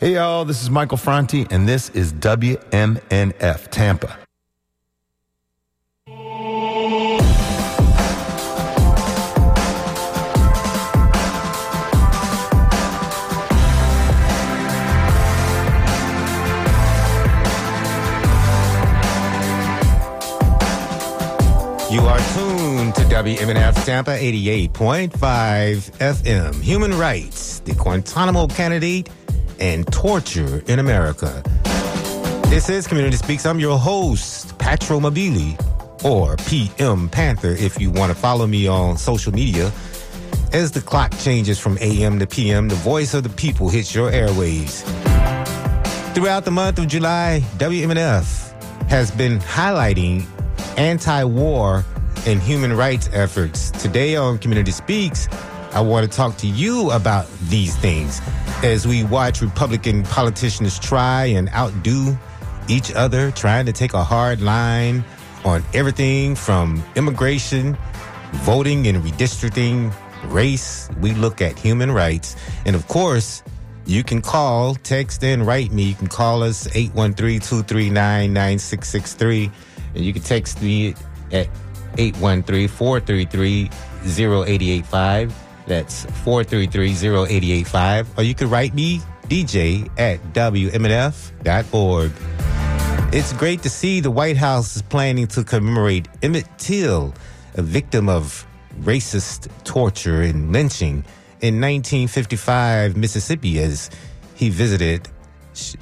Hey, y'all, this is Michael Franti, and this is WMNF Tampa. You are tuned to WMNF Tampa 88.5 FM. Human rights, the Guantanamo candidate, and torture in America. This is Community Speaks. I'm your host, Patro Mabili, or PM Panther, if you want to follow me on social media. As the clock changes from AM to PM, the voice of the people hits your airwaves. Throughout the month of July, WMNF has been highlighting anti war and human rights efforts. Today on Community Speaks, I want to talk to you about these things as we watch Republican politicians try and outdo each other, trying to take a hard line on everything from immigration, voting and redistricting, race. We look at human rights. And of course, you can call, text, and write me. You can call us 813 239 9663. And you can text me at 813 433 0885. That's 433 0885. Or you can write me, DJ at WMNF.org. It's great to see the White House is planning to commemorate Emmett Till, a victim of racist torture and lynching in 1955, Mississippi, as he visited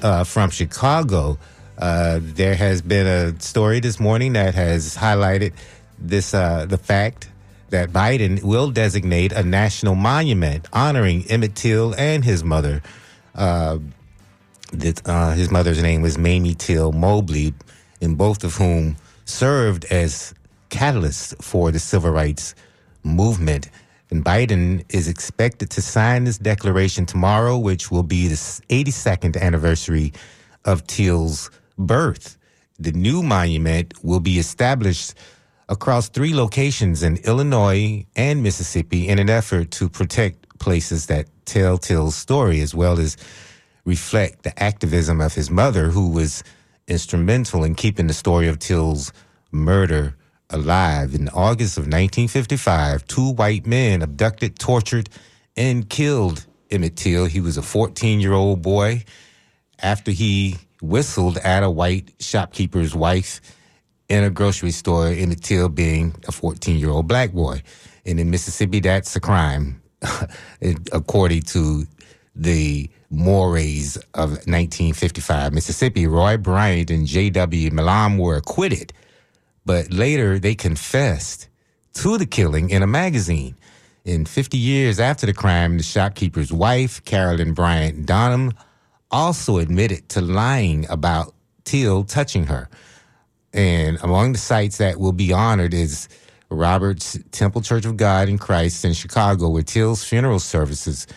uh, from Chicago. Uh, there has been a story this morning that has highlighted this uh, the fact that Biden will designate a national monument honoring Emmett Till and his mother. Uh, that uh, his mother's name was Mamie Till Mobley, and both of whom served as catalysts for the civil rights movement. And Biden is expected to sign this declaration tomorrow, which will be the 82nd anniversary of Till's birth. The new monument will be established across three locations in Illinois and Mississippi in an effort to protect places that tell Till's story, as well as reflect the activism of his mother, who was instrumental in keeping the story of Till's murder alive. In August of 1955, two white men abducted, tortured, and killed Emmett Till. He was a 14 year old boy after he whistled at a white shopkeeper's wife in a grocery store, Emmett Till being a 14 year old black boy. And in Mississippi, that's a crime, according to the mores of 1955. Mississippi, Roy Bryant and J.W. Milam were acquitted, but later they confessed to the killing in a magazine. In 50 years after the crime, the shopkeeper's wife, Carolyn Bryant Donham, also admitted to lying about Till touching her. And among the sites that will be honored is Robert's Temple Church of God in Christ in Chicago, where Till's funeral services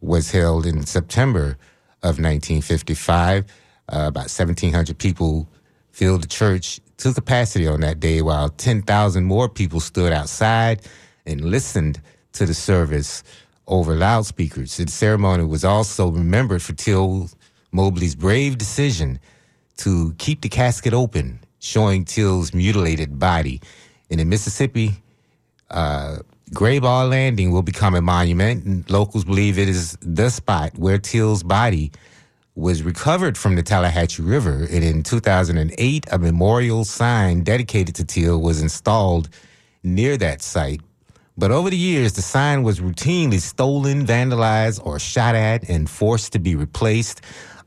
was held in September of 1955. Uh, about 1,700 people filled the church to capacity on that day, while 10,000 more people stood outside and listened to the service over loudspeakers. The ceremony was also remembered for Till Mobley's brave decision to keep the casket open, showing Till's mutilated body. And in Mississippi, uh, Graball Landing will become a monument, locals believe it is the spot where Till's body was recovered from the Tallahatchie River. And in 2008, a memorial sign dedicated to Till was installed near that site. But over the years, the sign was routinely stolen, vandalized, or shot at and forced to be replaced.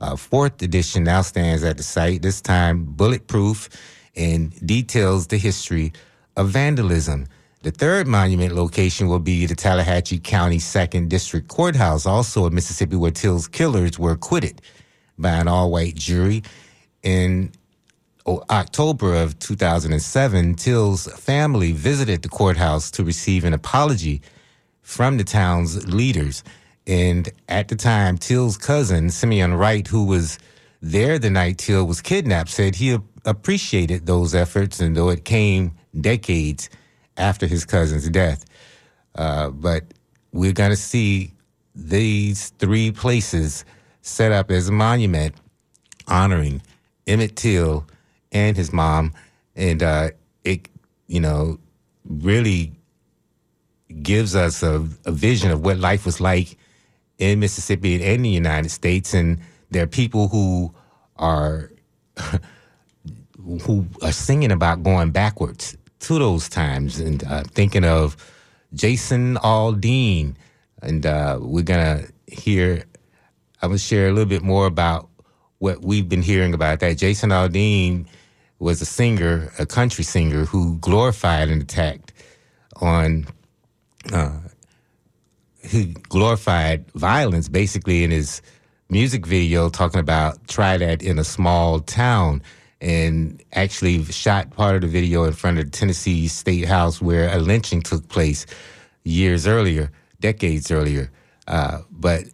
A fourth edition now stands at the site, this time bulletproof, and details the history of vandalism. The third monument location will be the Tallahatchie County Second District Courthouse, also in Mississippi, where Till's killers were acquitted by an all-white jury. In October of 2007, Till's family visited the courthouse to receive an apology from the town's leaders. And at the time, Till's cousin, Simeon Wright, who was there the night Till was kidnapped, said he appreciated those efforts, and though it came decades after his cousin's death. Uh, but we're going to see these three places set up as a monument honoring Emmett Till and his mom. And uh, it, you know, really gives us a, a vision of what life was like in Mississippi and in the United States. And there are people who are who are singing about going backwards to those times and uh, thinking of Jason Aldean. And uh, we're gonna hear. I'm gonna share a little bit more about what we've been hearing about that. Jason Aldean was a singer, a country singer who glorified and attacked on uh, who glorified violence basically in his music video talking about try that in a small town and actually shot part of the video in front of the Tennessee State House where a lynching took place years earlier, decades earlier. Uh, but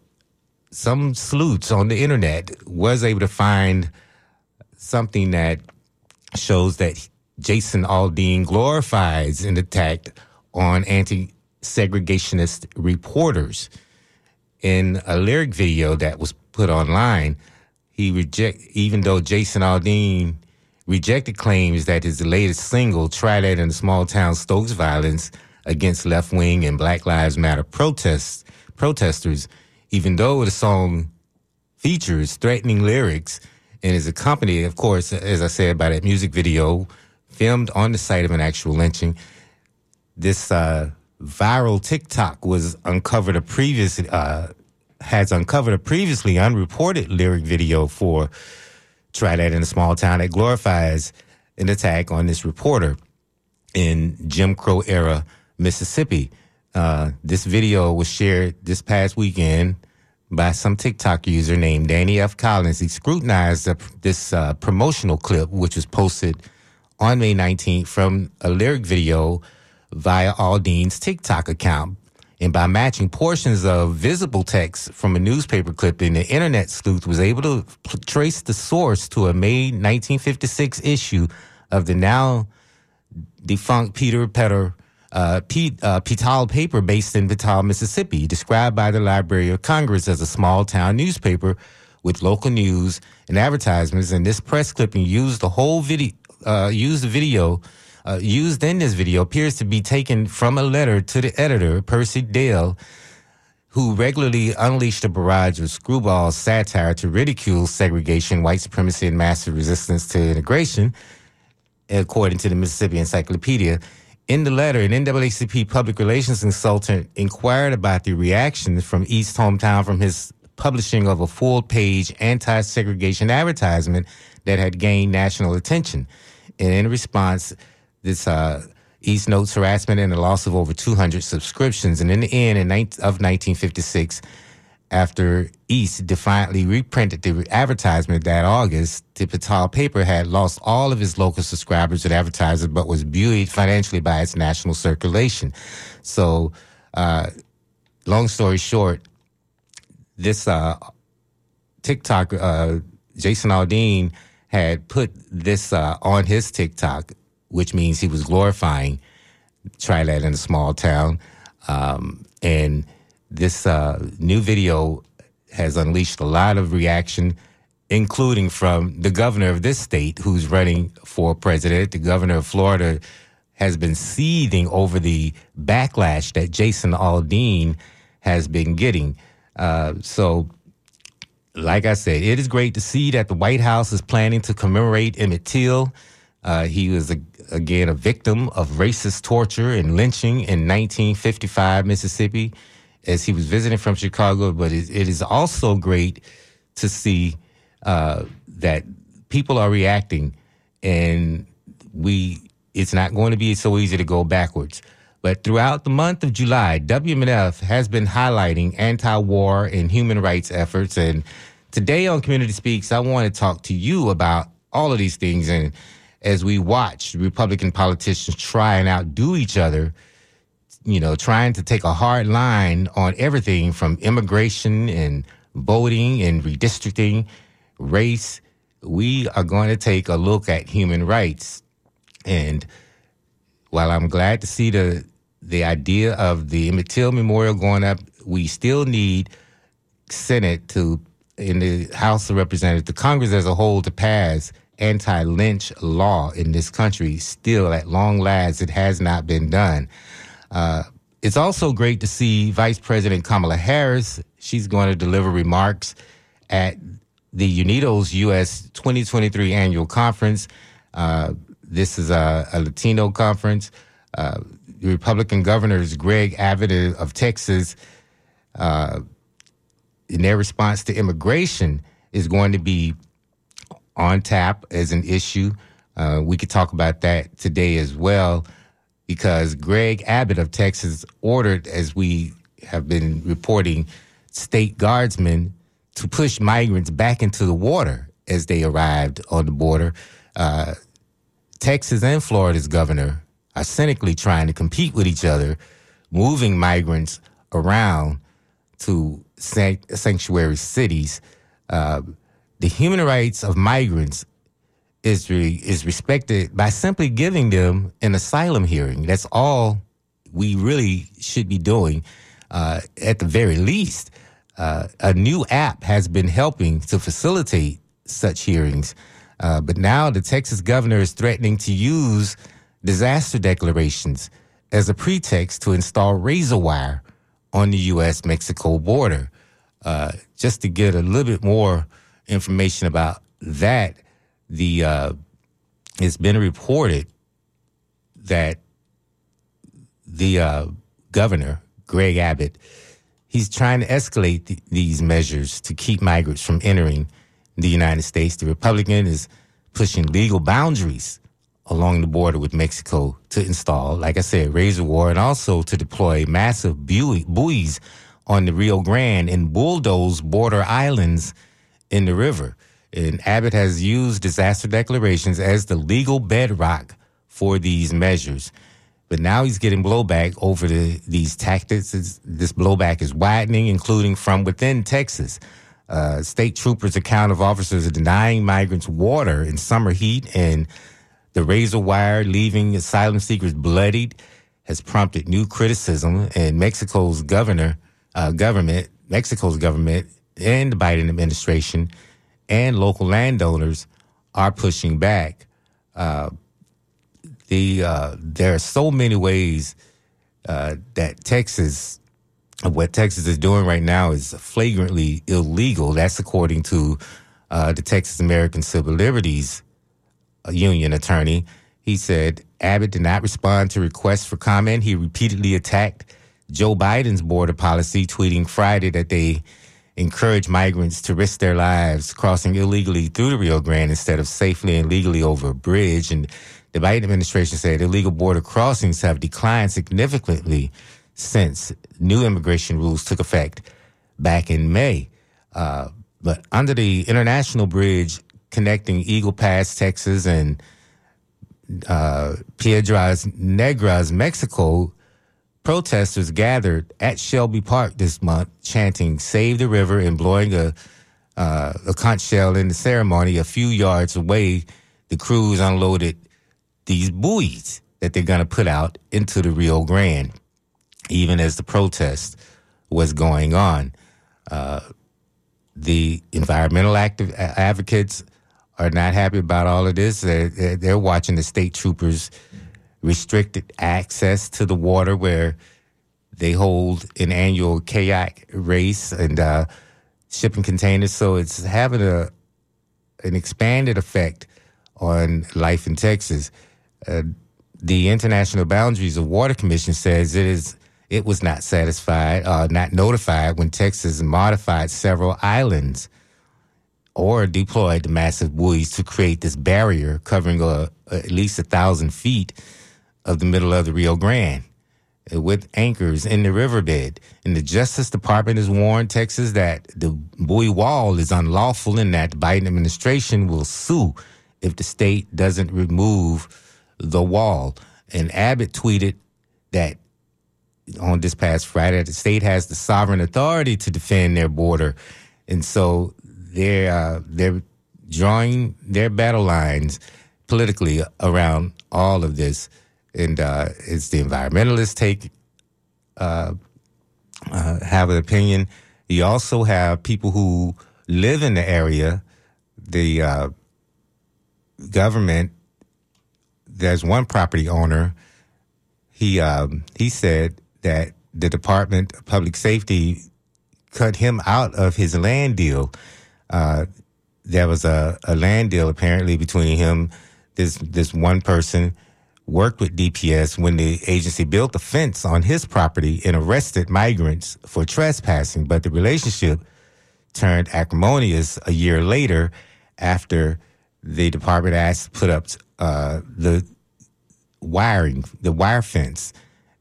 some sleuths on the internet was able to find something that shows that Jason Aldean glorifies an attack on anti segregationist reporters. In a lyric video that was put online, he reject even though Jason Aldean rejected claims that his latest single, Try That in a Small Town Stokes Violence against left wing and Black Lives Matter protests protesters, even though the song features threatening lyrics and is accompanied, of course, as I said, by that music video filmed on the site of an actual lynching. This uh, viral TikTok was uncovered a previous uh, has uncovered a previously unreported lyric video for "Try That in a Small Town" that glorifies an attack on this reporter in Jim Crow era Mississippi. Uh, this video was shared this past weekend by some TikTok user named Danny F. Collins. He scrutinized this uh, promotional clip, which was posted on May 19th from a lyric video via Aldean's TikTok account. And by matching portions of visible text from a newspaper clipping, the internet sleuth was able to trace the source to a May 1956 issue of the now defunct Peter Petter uh, uh, Petal paper based in Petal, Mississippi, described by the Library of Congress as a small town newspaper with local news and advertisements. And this press clipping used the whole video, uh, used the video uh, used in this video appears to be taken from a letter to the editor, Percy Dale, who regularly unleashed a barrage of screwball satire to ridicule segregation, white supremacy, and massive resistance to integration, according to the Mississippi Encyclopedia. In the letter, an NAACP public relations consultant inquired about the reactions from East Hometown from his publishing of a full page anti segregation advertisement that had gained national attention. And in response, this uh, East notes harassment and the loss of over 200 subscriptions. And in the end, in 19, of 1956, after East defiantly reprinted the advertisement that August, the Petal paper had lost all of its local subscribers and advertisers, but was buoyed financially by its national circulation. So, uh, long story short, this uh, TikTok, uh, Jason Aldean had put this uh, on his TikTok which means he was glorifying that in a small town. Um, and this uh, new video has unleashed a lot of reaction, including from the governor of this state who's running for president. The governor of Florida has been seething over the backlash that Jason Aldean has been getting. Uh, so, like I said, it is great to see that the White House is planning to commemorate Emmett Till. Uh, he was a, again a victim of racist torture and lynching in 1955 Mississippi, as he was visiting from Chicago. But it, it is also great to see uh, that people are reacting, and we. It's not going to be so easy to go backwards. But throughout the month of July, WMNF has been highlighting anti-war and human rights efforts. And today on Community Speaks, I want to talk to you about all of these things and as we watch Republican politicians try and outdo each other, you know, trying to take a hard line on everything from immigration and voting and redistricting, race, we are going to take a look at human rights. And while I'm glad to see the the idea of the Emmett Till Memorial going up, we still need Senate to in the House of Representatives, the Congress as a whole, to pass anti-lynch law in this country. Still, at long last, it has not been done. Uh, it's also great to see Vice President Kamala Harris. She's going to deliver remarks at the UnidosUS 2023 annual conference. Uh, this is a, a Latino conference. Uh, Republican governors, Greg Abbott of Texas, uh, in their response to immigration, is going to be on tap as an issue. Uh, we could talk about that today as well, because Greg Abbott of Texas ordered, as we have been reporting, state guardsmen to push migrants back into the water as they arrived on the border. Uh, Texas and Florida's governor are cynically trying to compete with each other, moving migrants around to sanctuary cities. Uh, the human rights of migrants is re- is respected by simply giving them an asylum hearing. That's all we really should be doing, uh, at the very least. Uh, a new app has been helping to facilitate such hearings. Uh, but now the Texas governor is threatening to use disaster declarations as a pretext to install razor wire on the U.S. Mexico border. Uh, just to get a little bit more information about that, the uh, it's been reported that the uh, governor Greg Abbott he's trying to escalate th- these measures to keep migrants from entering the United States. The Republican is pushing legal boundaries along the border with Mexico to install, like I said, razor wire and also to deploy massive buoys on the Rio Grande and bulldoze border islands in the river. And Abbott has used disaster declarations as the legal bedrock for these measures. But now he's getting blowback over the, these tactics. This blowback is widening, including from within Texas. Uh, state troopers' account of officers denying migrants water in summer heat, and the razor wire leaving asylum seekers bloodied has prompted new criticism. And Mexico's governor, uh, government, Mexico's government, and the Biden administration, and local landowners are pushing back. Uh, the uh, there are so many ways uh, that Texas, what Texas is doing right now, is flagrantly illegal. That's according to uh, the Texas American Civil Liberties uh, Union attorney. He said Abbott did not respond to requests for comment. He repeatedly attacked Joe Biden's border policy, tweeting Friday that they encourage migrants to risk their lives crossing illegally through the Rio Grande instead of safely and legally over a bridge. And the Biden administration said illegal border crossings have declined significantly since new immigration rules took effect back in May. Uh, but under the international bridge connecting Eagle Pass, Texas, and uh, Piedras Negras, Mexico, protesters gathered at Shelby Park this month chanting "Save the River" and blowing a uh, a conch shell in the ceremony. A few yards away, the crews unloaded these buoys that they're going to put out into the Rio Grande, even as the protest was going on. Uh, the environmental active advocates are not happy about all of this. They're, they're watching the state troopers restricted access to the water where they hold an annual kayak race and uh, shipping containers. So it's having a an expanded effect on life in Texas. Uh, the International Boundaries of Water Commission says it is it was not satisfied, uh, not notified when Texas modified several islands or deployed the massive buoys to create this barrier covering uh, at least a thousand feet of the middle of the Rio Grande uh, with anchors in the riverbed. And the Justice Department has warned Texas that the buoy wall is unlawful and that the Biden administration will sue if the state doesn't remove the wall. And Abbott tweeted that on this past Friday, the state has the sovereign authority to defend their border, and so they're uh, they're drawing their battle lines politically around all of this. And uh, it's the environmentalists take uh, uh have an opinion. You also have people who live in the area, the uh, government, there's one property owner. He um, he said that the Department of Public Safety cut him out of his land deal. Uh, there was a, a land deal apparently between him, this this one person worked with DPS when the agency built a fence on his property and arrested migrants for trespassing. But the relationship turned acrimonious a year later after the department asked to put up uh, the wiring, the wire fence,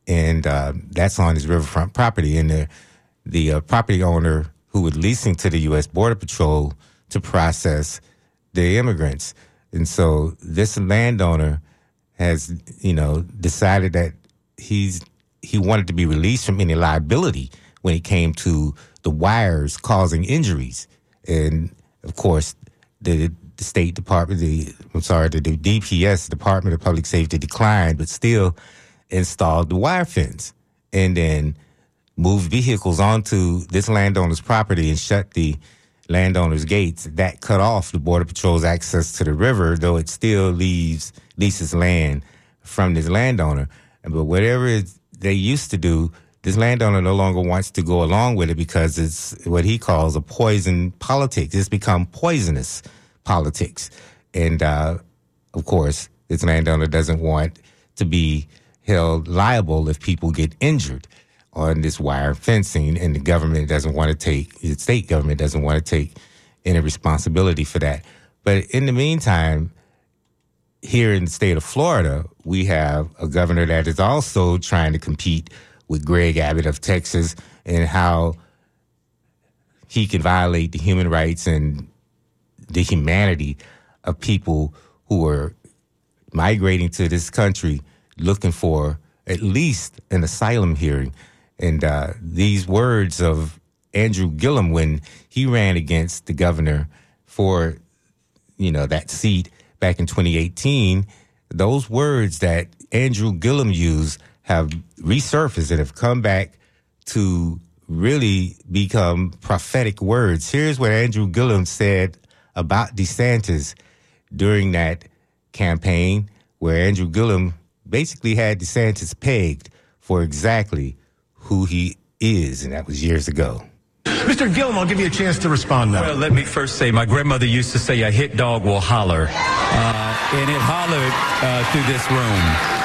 and uh, that's on his riverfront property. And the the uh, property owner who was leasing to the U.S. Border Patrol to process the immigrants, and so this landowner has, you know, decided that he's he wanted to be released from any liability when it came to the wires causing injuries, and of course, the the State Department, the I'm sorry, the, the DPS, Department of Public Safety, declined, but still installed the wire fence, and then moved vehicles onto this landowner's property and shut the landowner's gates. That cut off the Border Patrol's access to the river, though it still leaves leases land from this landowner. But whatever they used to do, this landowner no longer wants to go along with it because it's what he calls a poison politics. It's become poisonous politics. And uh, of course, this landowner doesn't want to be held liable if people get injured on this wire fencing, and the government doesn't want to take, the state government doesn't want to take any responsibility for that. But in the meantime, here in the state of Florida, we have a governor that is also trying to compete with Greg Abbott of Texas and how he can violate the human rights and the humanity of people who are migrating to this country looking for at least an asylum hearing. And uh, these words of Andrew Gillum when he ran against the governor for, you know, that seat back in 2018, those words that Andrew Gillum used have resurfaced and have come back to really become prophetic words. Here's what Andrew Gillum said about DeSantis during that campaign, where Andrew Gillum basically had DeSantis pegged for exactly who he is, and that was years ago. Mr. Gillum, I'll give you a chance to respond now. Well, let me first say my grandmother used to say a hit dog will holler, uh, and it hollered uh, through this room.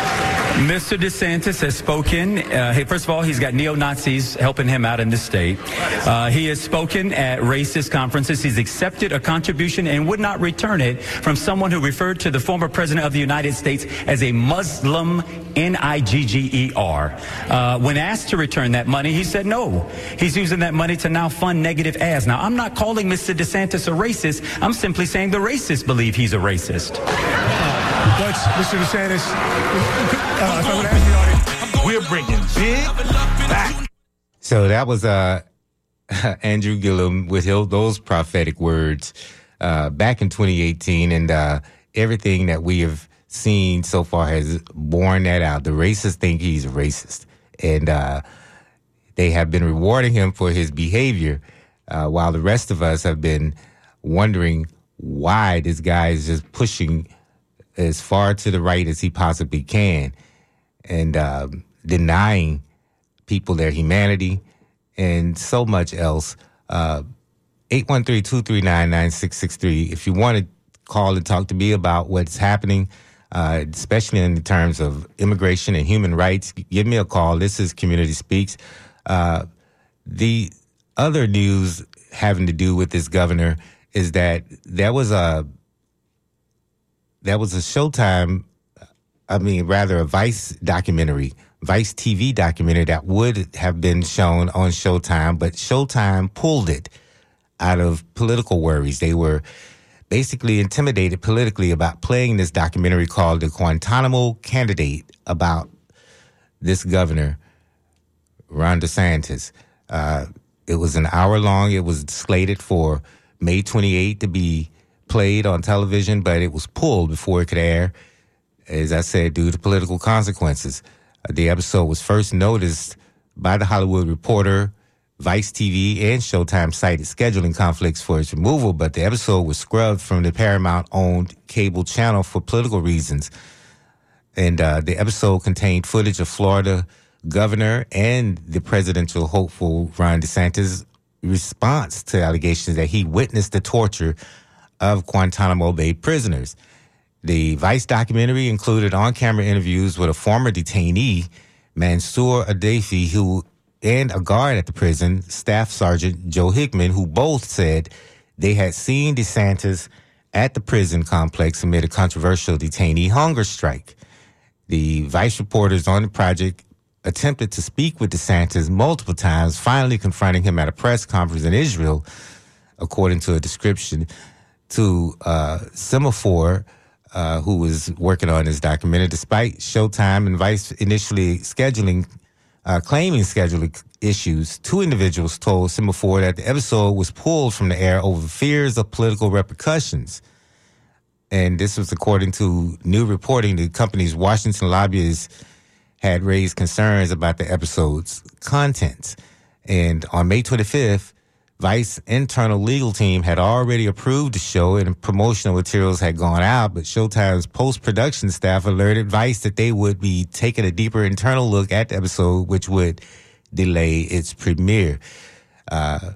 Mr. DeSantis has spoken. Uh, hey, first of all, he's got neo Nazis helping him out in this state. Uh, he has spoken at racist conferences. He's accepted a contribution and would not return it from someone who referred to the former president of the United States as a Muslim, N I G G E R. Uh, when asked to return that money, he said no. He's using that money to now fund negative ads. Now, I'm not calling Mr. DeSantis a racist. I'm simply saying the racists believe he's a racist. What's Mr. DeSantis? Uh, we're bringing big back. So that was uh, Andrew Gillum with those prophetic words uh, back in 2018, and uh, everything that we have seen so far has borne that out. The racists think he's a racist, and uh, they have been rewarding him for his behavior, uh, while the rest of us have been wondering why this guy is just pushing as far to the right as he possibly can and uh, denying people their humanity and so much else. Uh, 813-239-9663. If you want to call and talk to me about what's happening, uh, especially in terms of immigration and human rights, give me a call. This is Community Speaks. Uh, the other news having to do with this governor is that there was a there was a Showtime, I mean, rather a Vice documentary, Vice TV documentary that would have been shown on Showtime, but Showtime pulled it out of political worries. They were basically intimidated politically about playing this documentary called The Guantanamo Candidate about this governor, Ron DeSantis. Uh, it was an hour long. It was slated for May 28 to be played on television, but it was pulled before it could air, as I said, due to political consequences. The episode was first noticed by the Hollywood Reporter Vice TV and Showtime cited scheduling conflicts for its removal, but the episode was scrubbed from the Paramount owned cable channel for political reasons. And uh, the episode contained footage of Florida governor and the presidential hopeful Ron DeSantis' response to allegations that he witnessed the torture of Guantanamo Bay prisoners. The Vice documentary included on camera interviews with a former detainee, Mansour Adayfi, who and a guard at the prison, Staff Sergeant Joe Hickman, who both said they had seen DeSantis at the prison complex amid a controversial detainee hunger strike. The Vice reporters on the project attempted to speak with DeSantis multiple times, finally confronting him at a press conference in Israel, according to a description to uh, Semafor, uh, who was working on this documentary. Despite Showtime and Vice initially scheduling uh, claiming scheduling issues, two individuals told Semafor that the episode was pulled from the air over fears of political repercussions. And this was according to new reporting. The company's Washington lobbyists had raised concerns about the episode's contents. And on May 25th, Vice internal legal team had already approved the show and promotional materials had gone out, but Showtime's post production staff alerted Vice that they would be taking a deeper internal look at the episode, which would delay its premiere. Uh,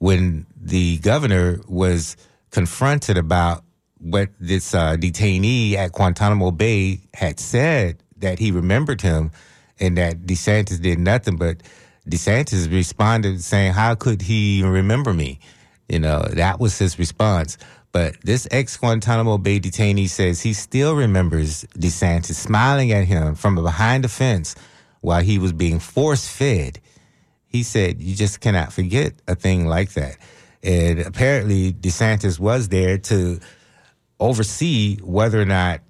when the governor was confronted about what this uh, detainee at Guantanamo Bay had said, that he remembered him and that DeSantis did nothing but DeSantis responded saying, How could he remember me? You know, that was his response. But this ex Guantanamo Bay detainee says he still remembers DeSantis smiling at him from behind the fence while he was being force fed. He said, You just cannot forget a thing like that. And apparently, DeSantis was there to oversee whether or not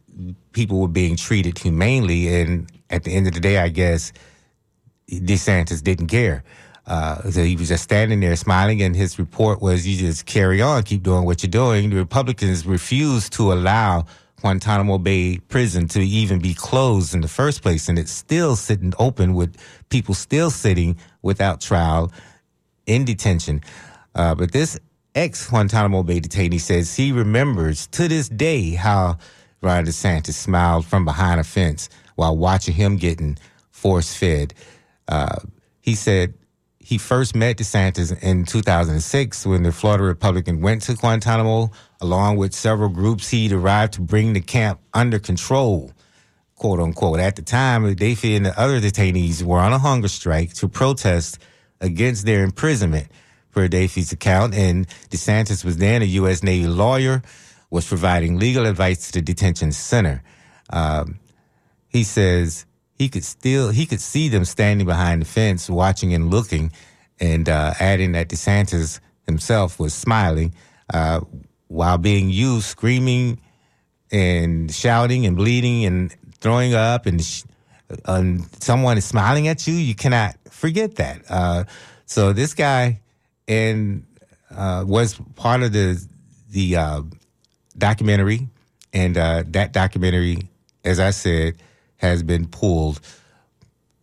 people were being treated humanely. And at the end of the day, I guess DeSantis didn't care. Uh, so he was just standing there smiling, and his report was, "You just carry on, keep doing what you're doing." The Republicans refused to allow Guantanamo Bay prison to even be closed in the first place, and it's still sitting open with people still sitting without trial in detention. Uh, but this ex Guantanamo Bay detainee says he remembers to this day how Ron DeSantis smiled from behind a fence while watching him getting force fed. Uh, he said he first met DeSantis in 2006 when the Florida Republican went to Guantanamo along with several groups he'd arrived to bring the camp under control, quote unquote. At the time, Adayfi and the other detainees were on a hunger strike to protest against their imprisonment, per Adayfi's account. And DeSantis was then a U.S. Navy lawyer, was providing legal advice to the detention center. Um, he says he could still he could see them standing behind the fence, watching and looking, and uh, adding that DeSantis himself was smiling uh, while being used, screaming and shouting and bleeding and throwing up, and sh- um, someone is smiling at you. You cannot forget that. Uh, so this guy and uh, was part of the the uh, documentary, and uh, that documentary, as I said has been pulled,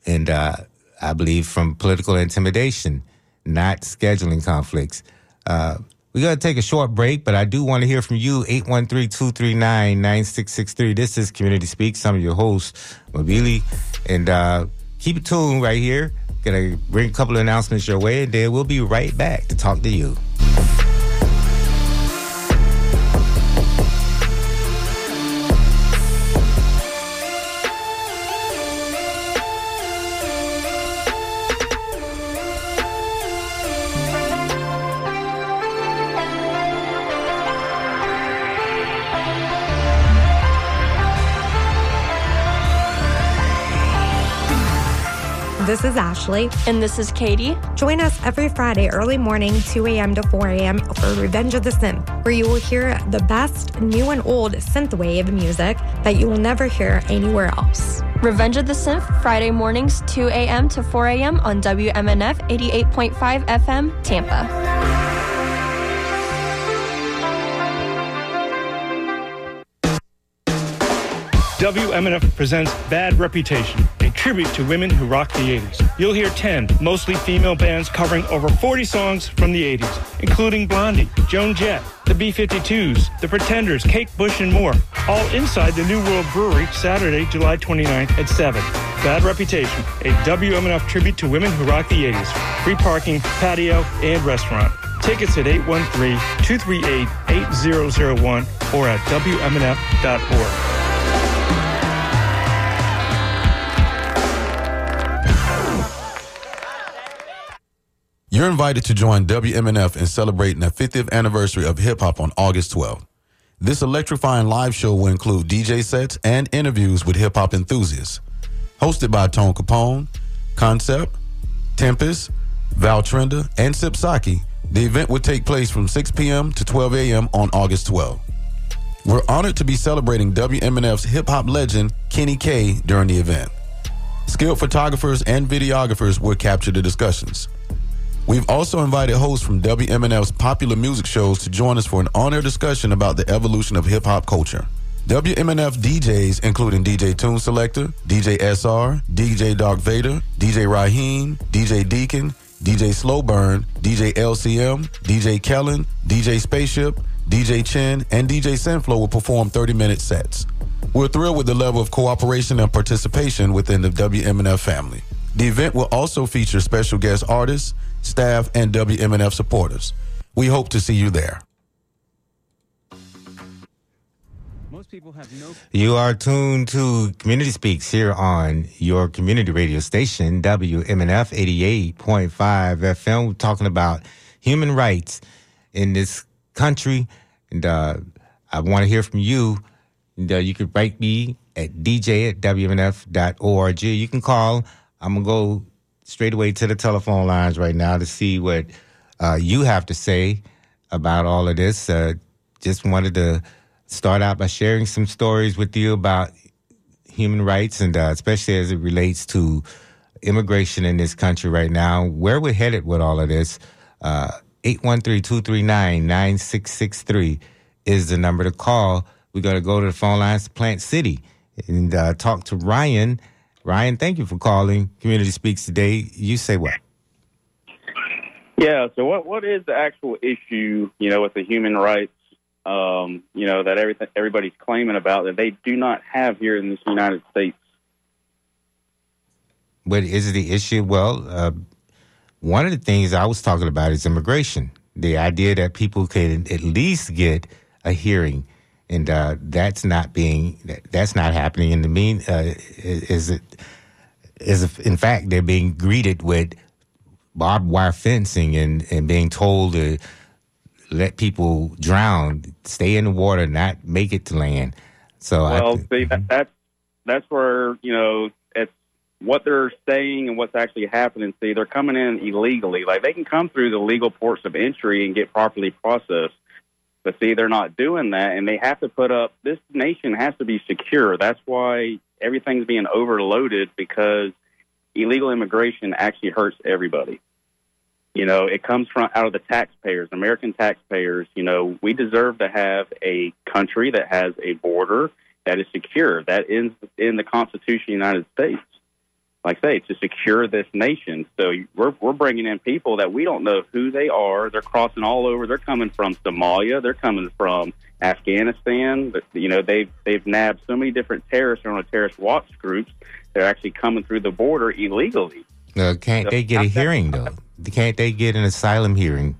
and uh, I believe from political intimidation, not scheduling conflicts. Uh, we got to take a short break, but I do want to hear from you. 813-239-9663. This is Community Speak. I'm your host, Mobili. And uh, keep it tuned right here. Gonna bring a couple of announcements your way, and then we'll be right back to talk to you. This is Ashley. And this is Katie. Join us every Friday, early morning, 2 a.m. to 4 a.m. for Revenge of the Synth, where you will hear the best new and old synthwave music that you will never hear anywhere else. Revenge of the Synth, Friday mornings, 2 a.m. to 4 a.m. on WMNF 88.5 FM, Tampa. WMNF presents Bad Reputation, tribute to women who rocked the 80s. You'll hear 10 mostly female bands covering over 40 songs from the 80s, including Blondie, Joan Jett, the B-52s, the Pretenders, Kate Bush, and more. All inside the New World Brewery, Saturday, July 29th at 7. Bad Reputation, a WMNF tribute to women who rock the 80s. Free parking, patio, and restaurant. Tickets at 813-238-8001 or at WMNF.org. You're invited to join WMNF in celebrating the 50th anniversary of hip hop on August 12th. This electrifying live show will include DJ sets and interviews with hip hop enthusiasts. Hosted by Tone Capone, Concept, Tempest, Val Trenda, and Sipsaki, the event will take place from 6 p.m. to 12 a.m. on August 12th. We're honored to be celebrating WMNF's hip hop legend, Kenny K, during the event. Skilled photographers and videographers will capture the discussions. We've also invited hosts from WMNF's popular music shows to join us for an on-air discussion about the evolution of hip-hop culture. WMNF DJs, including DJ Tune Selector, DJ SR, DJ Dark Vader, DJ Raheem, DJ Deacon, DJ Slowburn, DJ LCM, DJ Kellen, DJ Spaceship, DJ Chin, and DJ Sinflow will perform 30-minute sets. We're thrilled with the level of cooperation and participation within the WMNF family. The event will also feature special guest artists, staff, and WMNF supporters. We hope to see you there. You are tuned to Community Speaks here on your community radio station, WMNF 88.5 FM. We're talking about human rights in this country. And uh, I want to hear from you. And, uh, you can write me at dj at WMNF.org. You can call. I'm going to go straight away to the telephone lines right now to see what uh, you have to say about all of this. Uh, just wanted to start out by sharing some stories with you about human rights and uh, especially as it relates to immigration in this country right now, where we're headed with all of this. Uh, 813-239-9663 is the number to call. We're going to go to the phone lines Plant City and uh, talk to Ryan. Ryan, thank you for calling Community Speaks today. You say what? Yeah. So what what is the actual issue? You know, with the human rights um, you know, that everything everybody's claiming about that they do not have here in this United States. What is the issue? Well, uh, one of the things I was talking about is immigration. The idea that people can at least get a hearing, and uh, that's not being that's not happening. In the mean, uh, is it is in fact they're being greeted with barbed wire fencing and and being told to let people drown, stay in the water, not make it to land. So well, I, see, that, that's that's where you know it's what they're saying and what's actually happening. See, they're coming in illegally. Like they can come through the legal ports of entry and get properly processed. But see, they're not doing that, and they have to put up. This nation has to be secure. That's why everything's being overloaded because illegal immigration actually hurts everybody. You know, it comes from out of the taxpayers, American taxpayers. You know, we deserve to have a country that has a border that is secure. That is in the Constitution of the United States. Like I say, to secure this nation. So we're we're bringing in people that we don't know who they are. They're crossing all over. They're coming from Somalia. They're coming from Afghanistan. You know, they've they've nabbed so many different terrorists on a terrorist watch groups. They're actually coming through the border illegally. Uh, can't so, they get a hearing though? Can't they get an asylum hearing?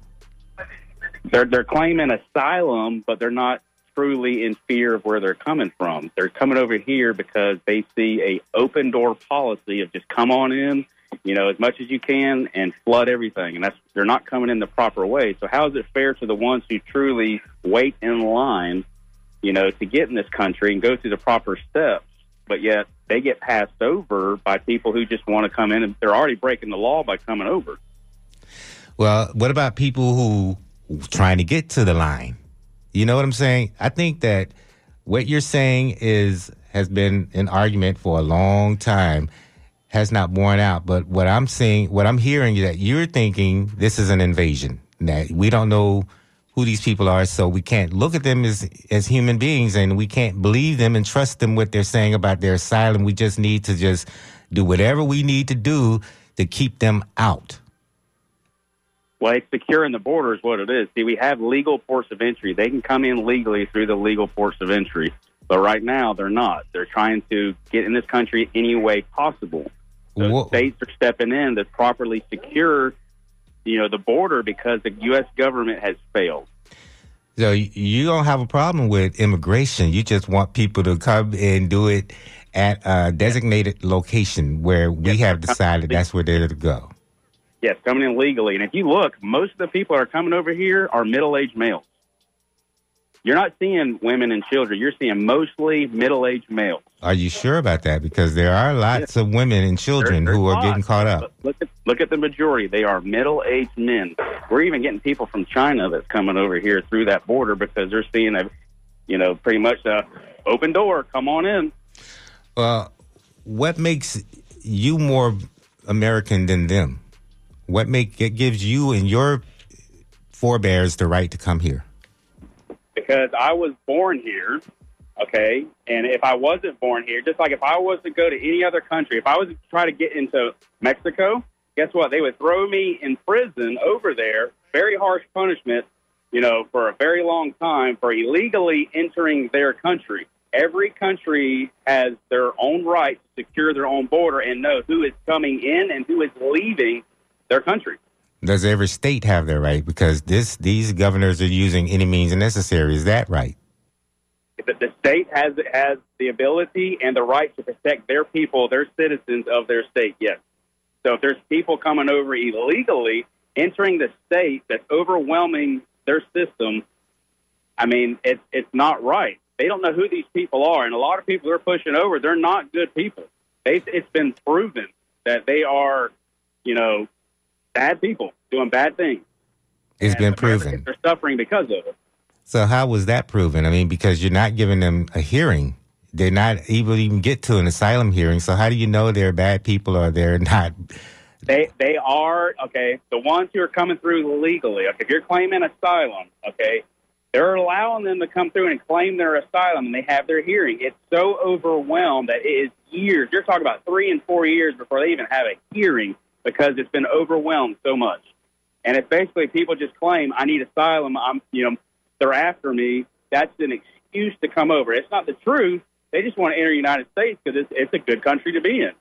They're they're claiming asylum, but they're not truly in fear of where they're coming from. They're coming over here because they see a open door policy of just come on in, you know, as much as you can and flood everything. And that's they're not coming in the proper way. So how is it fair to the ones who truly wait in line, you know, to get in this country and go through the proper steps, but yet they get passed over by people who just want to come in and they're already breaking the law by coming over. Well, what about people who trying to get to the line? You know what I'm saying? I think that what you're saying is has been an argument for a long time, has not borne out. But what I'm seeing, what I'm hearing is that you're thinking this is an invasion. That we don't know who these people are, so we can't look at them as as human beings, and we can't believe them and trust them what they're saying about their asylum. We just need to just do whatever we need to do to keep them out. Well, it's securing the border is what it is. See, we have legal ports of entry. They can come in legally through the legal ports of entry. But right now, they're not. They're trying to get in this country any way possible. So states are stepping in to properly secure, you know, the border because the U.S. government has failed. So you don't have a problem with immigration. You just want people to come and do it at a designated location where we have decided that's where they're to go. Yes, coming in legally. And if you look, most of the people that are coming over here are middle-aged males. You're not seeing women and children. You're seeing mostly middle-aged males. Are you sure about that? Because there are lots of women and children There- who there's are getting caught up. Look at look at the majority. They are middle-aged men. We're even getting people from China that's coming over here through that border because they're seeing a, you know, pretty much a open door. Come on in. Well, what makes you more American than them? What make it gives you and your forebears the right to come here? because I was born here, okay? And if I wasn't born here, just like if I was to go to any other country, if I was to try to get into Mexico, guess what? They would throw me in prison over there, very harsh punishment, you know, for a very long time for illegally entering their country. Every country has their own right to secure their own border and know who is coming in and who is leaving their country. Does every state have their right? Because this these governors are using any means necessary. Is that right? the, the state has has the ability and the right to protect their people, their citizens of their state. Yes. So if there's people coming over illegally entering the state that's overwhelming their system, I mean, it's it's not right. They don't know who these people are, and a lot of people they're pushing over, they're not good people. They, it's been proven that they are, you know, bad people doing bad things. It's been proven. They're suffering because of it. So how was that proven? I mean, because you're not giving them a hearing. They're not able to even get to an asylum hearing. So how do you know they're bad people or they're not? They they are okay. The ones who are coming through legally. Okay, if you're claiming asylum, okay, they're allowing them to come through and claim their asylum, and they have their hearing. It's so overwhelmed that it is years. You're talking about three and four years before they even have a hearing because it's been overwhelmed so much. And it's basically people just claim, "I need asylum." I'm, you know, they're after me. That's an excuse to come over. It's not the truth. They just want to enter the United States because it's, it's a good country to be in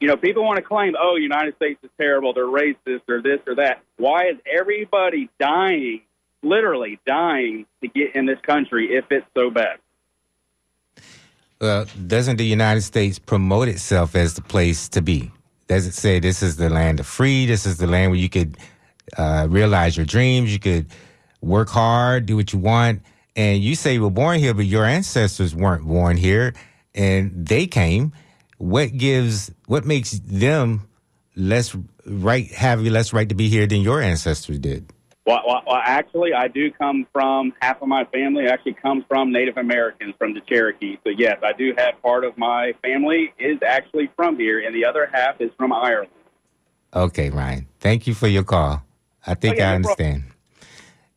you know, people want to claim, oh, United States is terrible, they're racist, or this or that. Why is everybody dying, literally dying, to get in this country if it's so bad? Uh, doesn't the United States promote itself as the place to be? Does it say this is the land of free? This is the land where you could uh, realize your dreams. You could work hard, do what you want. And you say you were born here, but your ancestors weren't born here, and they came. What gives? What makes them less right? Have less right to be here than your ancestors did? Well, well, actually, I do come from half of my family actually comes from Native Americans from the Cherokee. So yes, I do have part of my family is actually from here, and the other half is from Ireland. Okay, Ryan. Thank you for your call. I think Oh, yeah, I understand.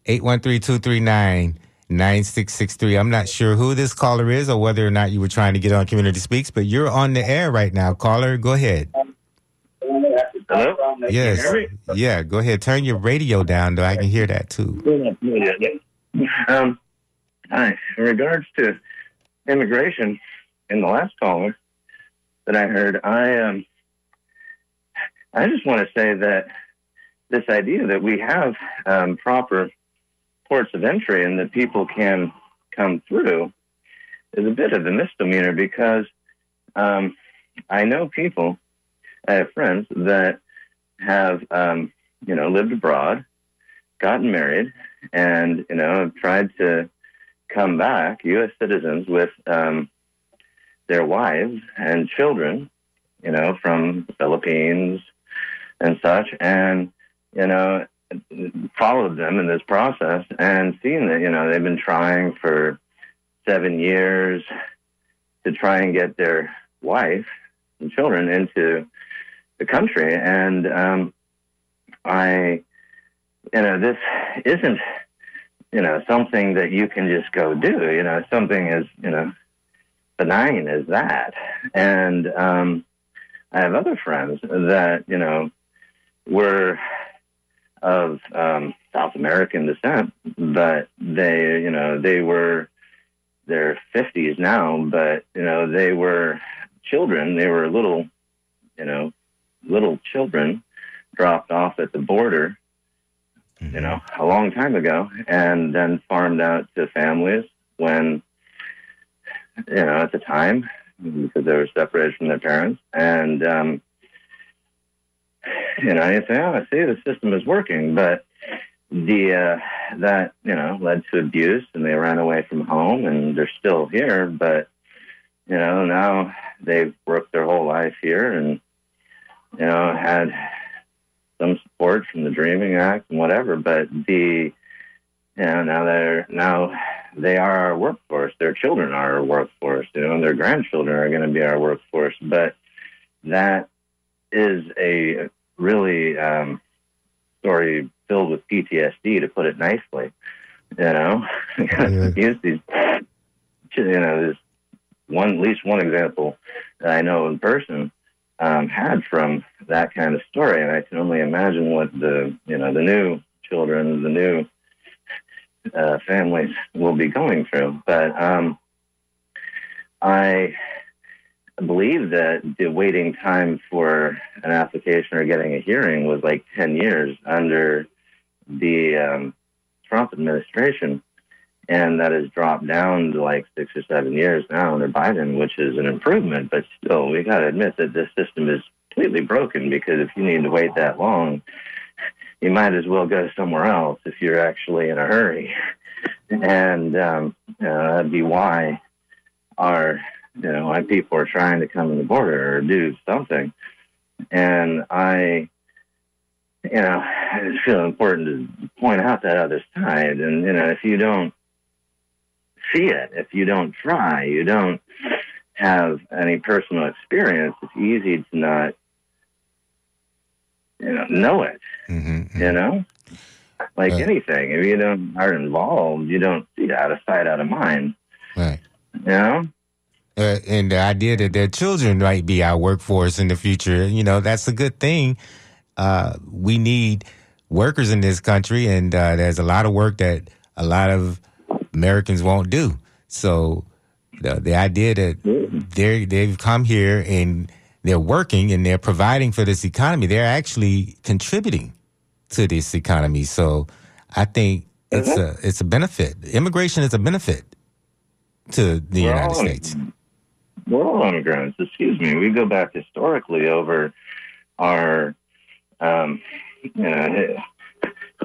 813-239-9663. I'm not sure who this caller is or whether or not you were trying to get on Community Speaks, but you're on the air right now. Caller, go ahead. Uh, Hello. Yes. Yeah, go ahead. Turn your radio down though. I can hear that too. Um, hi. In regards to immigration, in the last caller that I heard, I um, I just want to say that this idea that we have um, proper ports of entry and that people can come through is a bit of a misdemeanor because um, I know people, I have friends that have, um, you know, lived abroad, gotten married, and you know have tried to come back U.S. citizens with um, their wives and children, you know, from the Philippines and such, and you know followed them in this process and seen that you know they've been trying for seven years to try and get their wife and children into the country, and um, I you know, this isn't, you know, something that you can just go do, you know, something as, you know, benign as that. And um, I have other friends that you know were of um, South American descent, but they, you know, they were their fifties now, but you know, they were children. They were little, you know, little children dropped off at the border, you know, a long time ago, and then farmed out to families when, you know, at the time because they were separated from their parents, and um, you know, you say, "Oh, I see the system is working," but the uh, that you know led to abuse, and they ran away from home, and they're still here. But you know, now they've worked their whole life here, and you know, had some support from the Dreaming Act and whatever. But the you know now they're now they are our workforce. Their children are our workforce. You know, and their grandchildren are going to be our workforce. But that is a really um, story filled with PTSD, to put it nicely. You know, Yeah. use these. You know, there's one at least one example that I know in person um, had from that kind of story, and I can only imagine what the you know the new children, the new uh, families will be going through. But um, I believe that the waiting time for an application or getting a hearing was like 10 years under the um, Trump administration. And that has dropped down to like six or seven years now under Biden, which is an improvement. But still, we got to admit that this system is completely broken because if you need to wait that long, you might as well go somewhere else if you're actually in a hurry. And um, know, that'd be why our, you know, why people are trying to come in the border or do something. And I, you know, I just feel important to point out that other side. And, you know, if you don't see it, if you don't try, you don't have any personal experience, it's easy to not, you know, know it Mm-hmm. you know like Right. anything if you don't are involved you don't see it out of sight out of mind Right. you know Uh, and the idea that their children might be our workforce in the future, you know, that's a good thing. Uh, we need workers in this country, and uh, there's a lot of work that a lot of Americans won't do. So the, the idea that they they've come here and they're working and they're providing for this economy, they're actually contributing to this economy. So I think it's a it's a benefit. Immigration is a benefit to the We're United all- States. we're all immigrants excuse me we go back historically over our um you know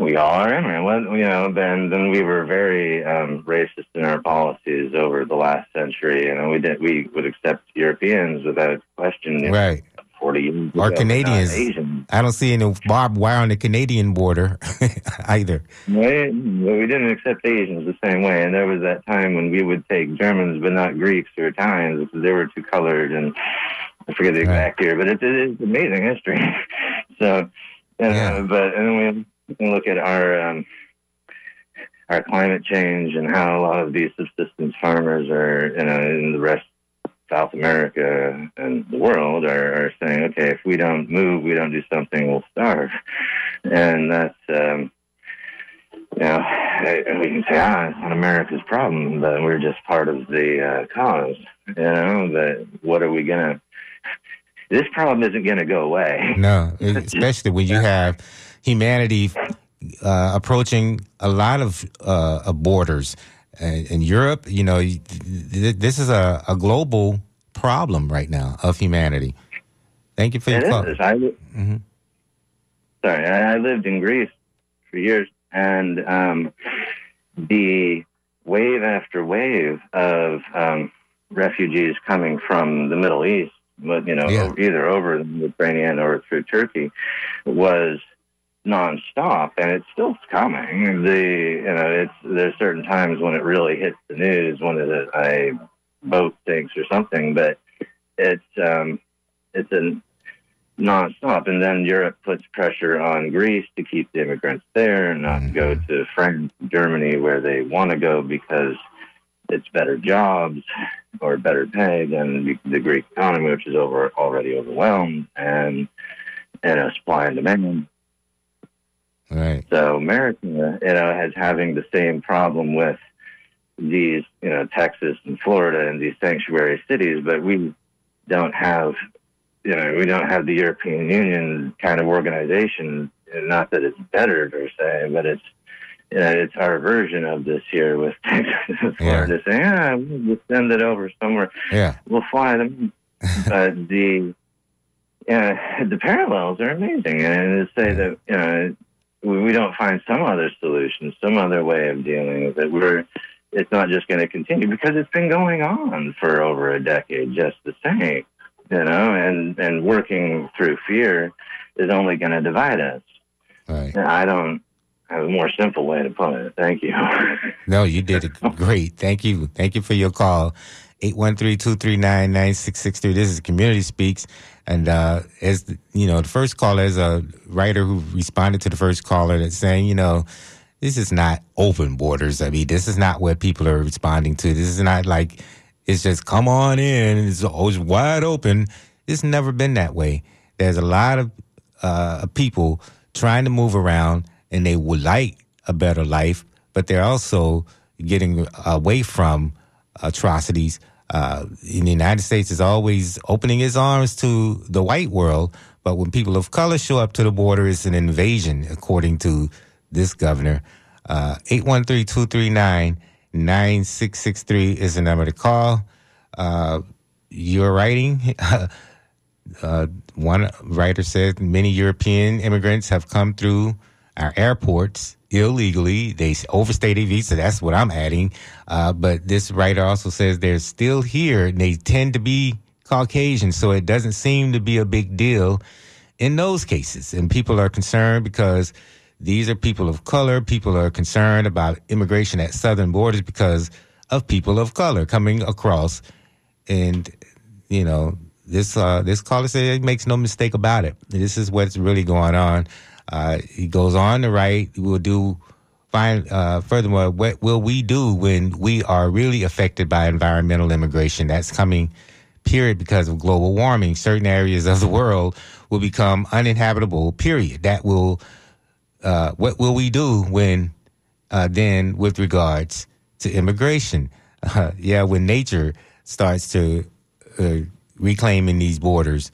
we all are Well, you know then then we were very um racist in our policies over the last century you know we did we would accept europeans without question Right. 40 years Or Canadians. I don't see any barbed wire on the Canadian border either. Right. We, we didn't accept Asians the same way, and there was that time when we would take Germans, but not Greeks or Italians because they were too colored, and I forget the exact year, but it, it is amazing history. so, you know, Yeah. but and then can look at our um, our climate change and how a lot of these subsistence farmers are, you know, in the rest South America and the world are, are saying, okay, if we don't move, we don't do something, we'll starve. And that's, um, you know, we can say, ah, it's not America's problem, but we're just part of the uh, cause. You know, that what are we going to, this problem isn't going to go away. No, especially when you have humanity uh, approaching a lot of uh, of borders. Uh, in Europe, you know, this is a, a global problem right now of humanity. Thank you for your It call. is. I, li- Mhm. Sorry, I, I lived in Greece for years, and um, the wave after wave of um, refugees coming from the Middle East, but you know, Yeah. either over the Mediterranean or through Turkey, was nonstop, and it's still coming. The you know, it's there's certain times when it really hits the news when it, a boat sinks or something, but it's um, it's a nonstop. And then Europe puts pressure on Greece to keep the immigrants there and not go to France, Germany, where they want to go because it's better jobs or better pay than the, the Greek economy, which is over already overwhelmed, and you know supply and demand. Right. So America, you know, has having the same problem with these, you know, Texas and Florida and these sanctuary cities, but we don't have, you know, we don't have the European Union kind of organization. Not that it's better per se, but it's, you know, it's our version of this here with Texas and Florida saying, ah, we'll just send it over somewhere. Yeah. We'll fly them. but the, yeah, the parallels are amazing. And to say that, you know, we we don't find some other solution, some other way of dealing with it, we're, it's not just going to continue because it's been going on for over a decade just the same, you know, and, and working through fear is only going to divide us. Right. I don't have a more simple way to put it. Thank you. No, you did it great. Thank you. Thank you for your call. 813-239-9663. This is Community Speaks. And uh, as the, you know, the first caller is a writer who responded to the first caller that's saying, you know, this is not open borders. I mean, this is not what people are responding to. This is not like it's just come on in. It's always wide open. It's never been that way. There's a lot of uh, people trying to move around, and they would like a better life, but they're also getting away from atrocities. Uh, in the United States is always opening its arms to the white world, but when people of color show up to the border, it's an invasion, according to this governor. Uh, 813-239-9663 is the number to call. Uh, you're writing. uh, one writer said many European immigrants have come through our airports illegally. They overstayed a visa. That's what I'm adding. Uh, but this writer also says they're still here and they tend to be Caucasian. So it doesn't seem to be a big deal in those cases. And people are concerned because these are people of color. People are concerned about immigration at southern borders because of people of color coming across. And, you know, this, uh, this caller said it makes no mistake about it. This is what's really going on. Uh, he goes on to write, we'll do find, uh, furthermore, what will we do when we are really affected by environmental immigration? That's coming, period, because of global warming. Certain areas of the world will become uninhabitable, period. That will, uh, what will we do when, uh, then with regards to immigration? Uh, yeah, when nature starts to, uh, reclaiming these borders,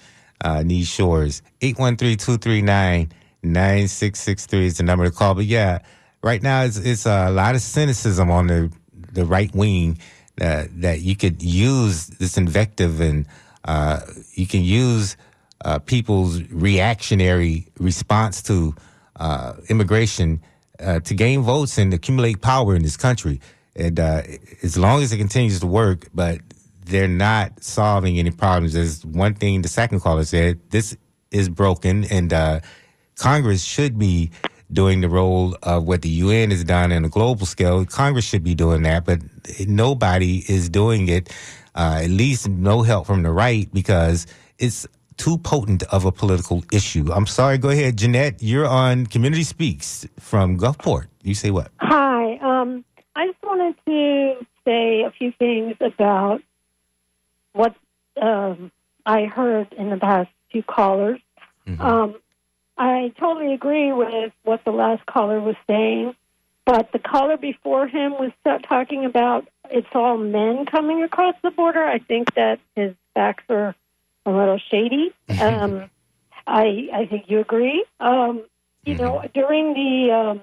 these shores. 813-239 9663 is the number to call. But yeah, right now it's, it's a lot of cynicism on the, the right wing that, that you could use this invective and uh, you can use uh, people's reactionary response to uh, immigration uh, to gain votes and accumulate power in this country. And uh, as long as it continues to work, but they're not solving any problems. There's one thing the second caller said this is broken and uh, Congress should be doing the role of what the UN has done on a global scale. Congress should be doing that, but nobody is doing it. Uh, at least no help from the right because it's too potent of a political issue. I'm sorry. Go ahead, Jeanette. You're on Community Speaks from Gulfport. You say what? Hi. Um, I just wanted to say a few things about what um, I heard in the past few callers. Mm-hmm. Um, I totally agree with what the last caller was saying, but the caller before him was talking about it's all men coming across the border. I think that his facts are a little shady. Um, I I think you agree. Um, you know, during the um,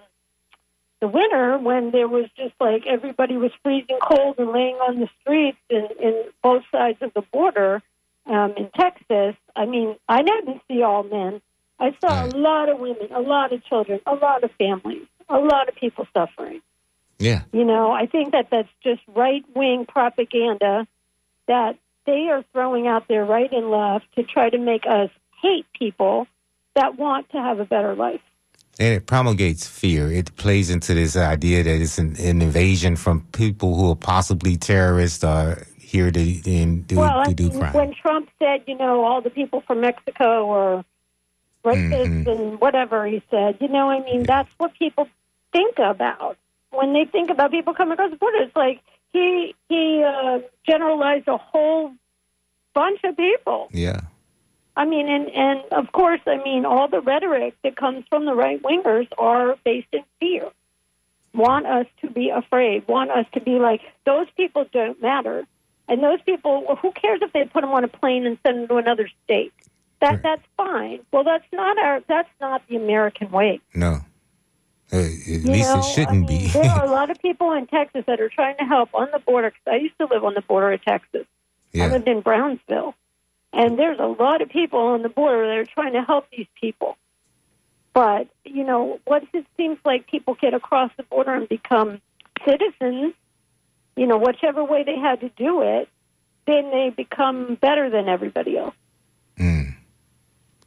the winter when there was just like everybody was freezing cold and laying on the streets in, in both sides of the border um, in Texas. I mean, I didn't see all men. I saw a lot of women, a lot of children, a lot of families, a lot of people suffering. Yeah. You know, I think that that's just right wing propaganda that they are throwing out there right and left to try to make us hate people that want to have a better life. And it promulgates fear. It plays into this idea that it's an, an invasion from people who are possibly terrorists or here to, in, do, well, to do crime. when Trump said, you know, all the people from Mexico or rapists Mhm. and whatever he said, you know, I mean, that's what people think about when they think about people coming across the border. It's like he he uh, generalized a whole bunch of people. Yeah. I mean, and and of course, I mean, all the rhetoric that comes from the right wingers are based in fear. Want us to be afraid. Want us to be like those people don't matter. And those people, well, who cares if they put them on a plane and send them to another state? That that's fine. Well, that's not our. That's not the American way. No. Uh, at You least know, it shouldn't be. there are a lot of people in Texas that are trying to help on the border. Because I used to live on the border of Texas. I lived in Brownsville, and there's a lot of people on the border that are trying to help these people. But you know, once it seems like people get across the border and become citizens, you know, whichever way they had to do it, then they become better than everybody else.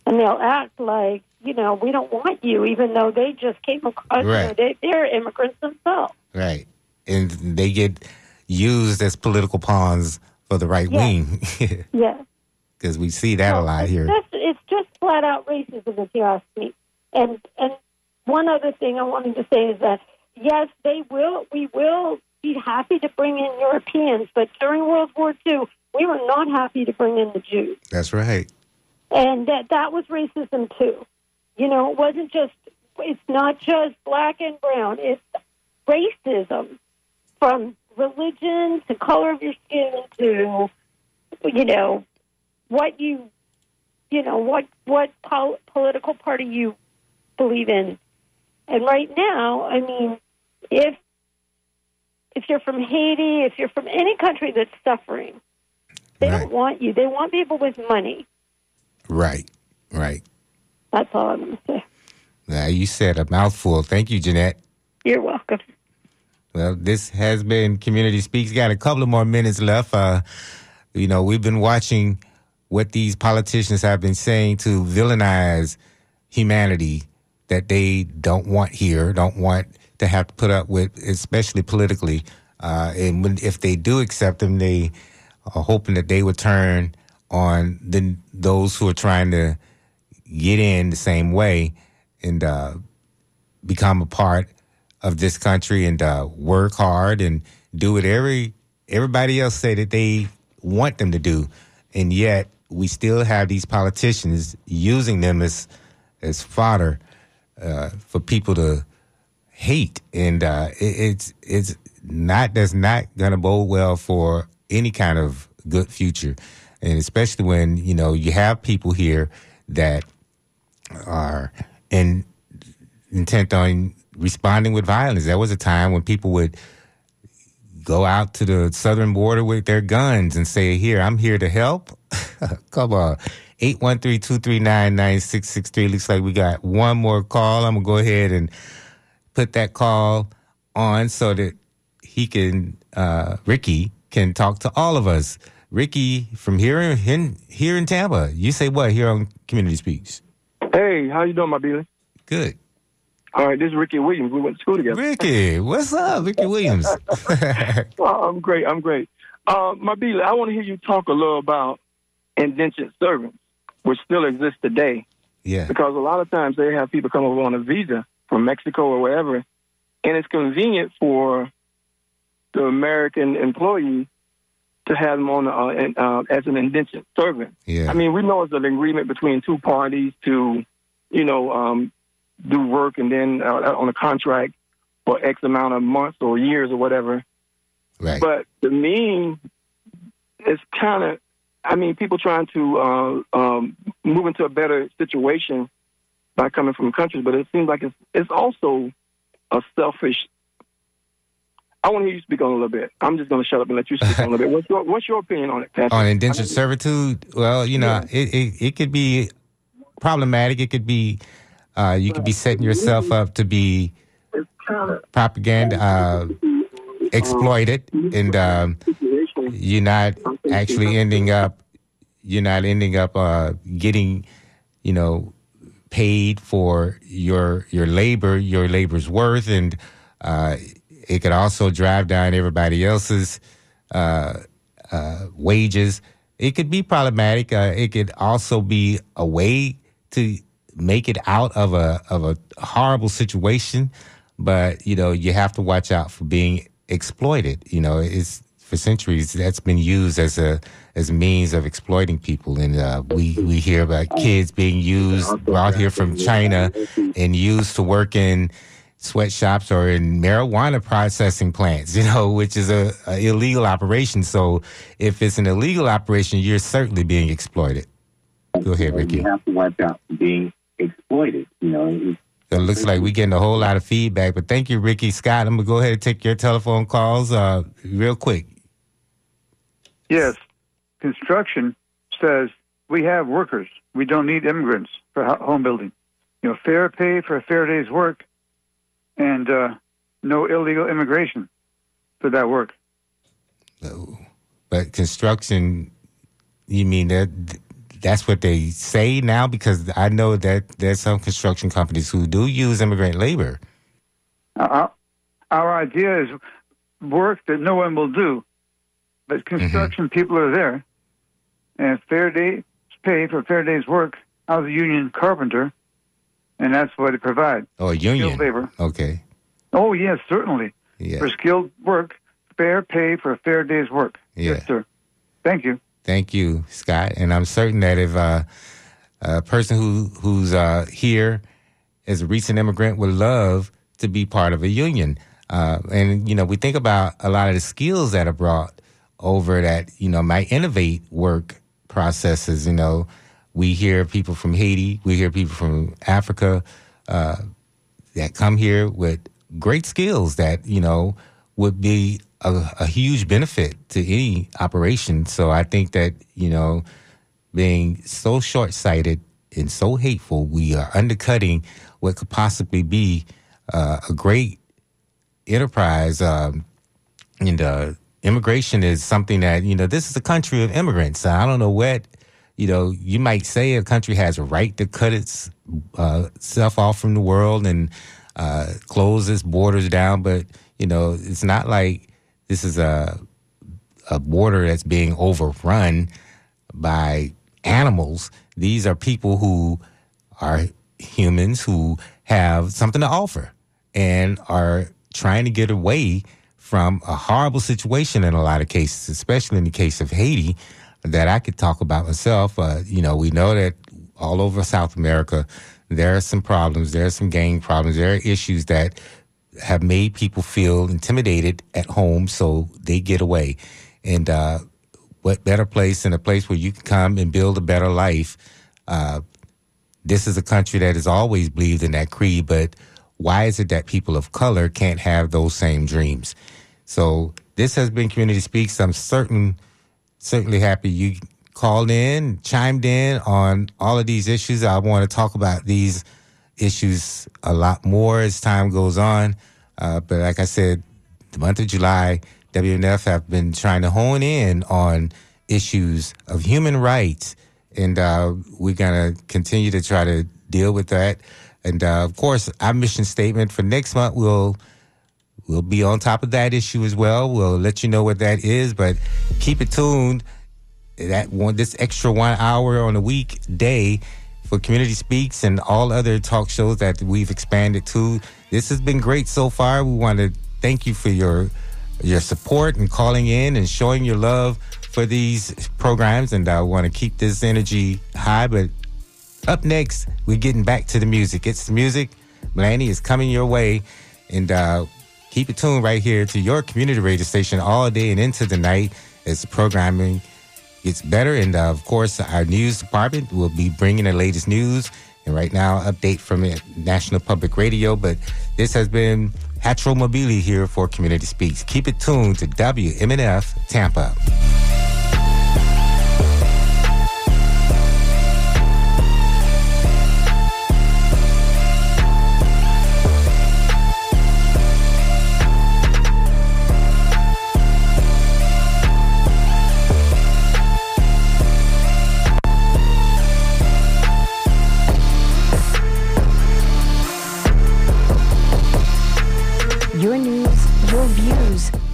And they'll act like, you know, we don't want you, even though they just came across. Right. they, they're immigrants themselves. Right. And they get used as political pawns for the right Yeah. wing. Yeah. Because we see that a lot it's here. Just, it's just flat out racism, if you ask me. And and one other thing I wanted to say is that yes, they will. We will be happy to bring in Europeans, but during World War II, we were not happy to bring in the Jews, That's right. And that that was racism too. You know, it wasn't just. It's not just black and brown. It's racism from religion to color of your skin to you know what you you know what what pol- political party you believe in and right now i mean if if you're from haiti if you're from any country that's suffering they Right. don't want you they want people with money Right. Right. that's all i'm going to say Now, you said a mouthful. Thank you, Jeanette. you're welcome Well, this has been Community Speaks. Got a couple of more minutes left. Uh, you know, we've been watching what these politicians have been saying to villainize humanity that they don't want here, don't want to have to put up with, especially politically. Uh, and when, if they do accept them, they are hoping that they would turn on the, those who are trying to get in the same way and uh, become a part of this country and uh, work hard and do what every everybody else say that they want them to do, and yet we still have these politicians using them as as fodder uh, for people to hate, and uh, it, it's it's not that's not going to bode well for any kind of good future, and especially when you know you have people here that are in intent on responding with violence. There was a time when people would go out to the southern border with their guns and say, Here, I'm here to help. Come on. 813-239-9663. Looks like we got one more call. I'm gonna go ahead and put that call on so that he can uh Ricky can talk to all of us. Ricky from here in here in Tampa. You say what here on Community Speaks? Hey, how you doing, my Billy? Good. All right, this is Ricky Williams. We went to school together. Ricky, what's up, Ricky Williams? Oh, I'm great. I'm great. Uh, my Billy, I want to hear you talk a little about indentured servants, which still exist today. Yeah. Because a lot of times they have people come over on a visa from Mexico or wherever, and it's convenient for the American employee to have them on uh, in- uh, as an indentured servant. Yeah. I mean, we know it's an agreement between two parties to, you know, um, do work and then uh, on a contract for X amount of months or years or whatever. Right. But to me, it's kind of, I mean, people trying to uh, um, move into a better situation by coming from countries, but it seems like it's it's also a selfish. I want to hear you speak on a little bit. I'm just going to shut up and let you speak on a little bit. What's your What's your opinion on it, Patrick? on indentured servitude, well, you know, it, it it could be problematic. It could be uh, you could be setting yourself up to be propaganda uh, exploited, and um, you're not actually ending up you're not ending up uh, getting you know paid for your your labor, your labor's worth, and uh, it could also drive down everybody else's uh, uh, wages. It could be problematic. Uh, it could also be a way to make it out of a of a horrible situation. But you know, you have to watch out for being exploited. You know, it's for centuries that's been used as a as means of exploiting people, and uh, we we hear about kids being used brought here from China and used to work in sweatshops or in marijuana processing plants, you know, which is a, a, illegal operation. So if it's an illegal operation, you're certainly being exploited. Go ahead, Ricky. You have to watch out for being exploited. You know. So it looks like we're getting a whole lot of feedback, but thank you, Ricky Scott. I'm gonna go ahead and take your telephone calls uh, real quick. Yes, construction says we have workers. We don't need immigrants for home building. You know, fair pay for a fair day's work and uh, no illegal immigration for that work. No. But construction, you mean that that's what they say now? Because I know that there's some construction companies who do use immigrant labor. Uh, our idea is work that no one will do, but construction mm-hmm. people are there, and fair day pay for fair day's work. I was a union carpenter, and that's what it provides. Oh, a union skilled labor. Okay. Oh yes, certainly. Yeah. For skilled work, fair pay for a fair day's work. Yeah. Yes, sir. Thank you. Thank you, Scott. And I'm certain that if uh, a person who who's uh, here as a recent immigrant would love to be part of a union. Uh, and you know, we think about a lot of the skills that are brought over that you know might innovate work processes. You know, we hear people from Haiti, we hear people from Africa uh, that come here with great skills that you know would be a, a, huge benefit to any operation. So I think that you know, being so short sighted and so hateful, we are undercutting what could possibly be uh, a great enterprise. Um, and uh, immigration is something that you know. This is a country of immigrants. I don't know what you know. You might say a country has a right to cut its uh, self off from the world and uh, close its borders down, but you know, it's not like this is a a border that's being overrun by animals. These are people who are humans who have something to offer and are trying to get away from a horrible situation in a lot of cases, especially in the case of Haiti, that I could talk about myself. You know, we know that all over South America, there are some problems, there are some gang problems, there are issues that have made people feel intimidated at home, so they get away. And uh, what better place than a place where you can come and build a better life? Uh, this is a country that has always believed in that creed, but why is it that people of color can't have those same dreams? So this has been Community Speaks. I'm certain, certainly happy you called in, chimed in on all of these issues. I want to talk about these issues a lot more as time goes on. Uh, but like I said, the month of July, WMNF have been trying to hone in on issues of human rights, and uh, we're going to continue to try to deal with that. And uh, of course, our mission statement for next month will we'll be on top of that issue as well. We'll let you know what that is, but keep it tuned. That one, this extra one hour on a weekday for Community Speaks and all other talk shows that we've expanded to. This has been great so far. We want to thank you for your your support and calling in and showing your love for these programs. And I want to keep this energy high. But up next, we're getting back to the music. It's the music. Melanie is coming your way. And uh, keep it tuned right here to your community radio station all day and into the night as the programming gets better. And uh, of course, our news department will be bringing the latest news. And right now, update from National Public Radio. But this has been Hatro Mobili here for Community Speaks. Keep it tuned to WMNF Tampa.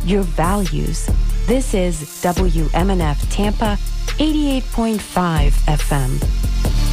Your values. This is WMNF Tampa 88.5 FM.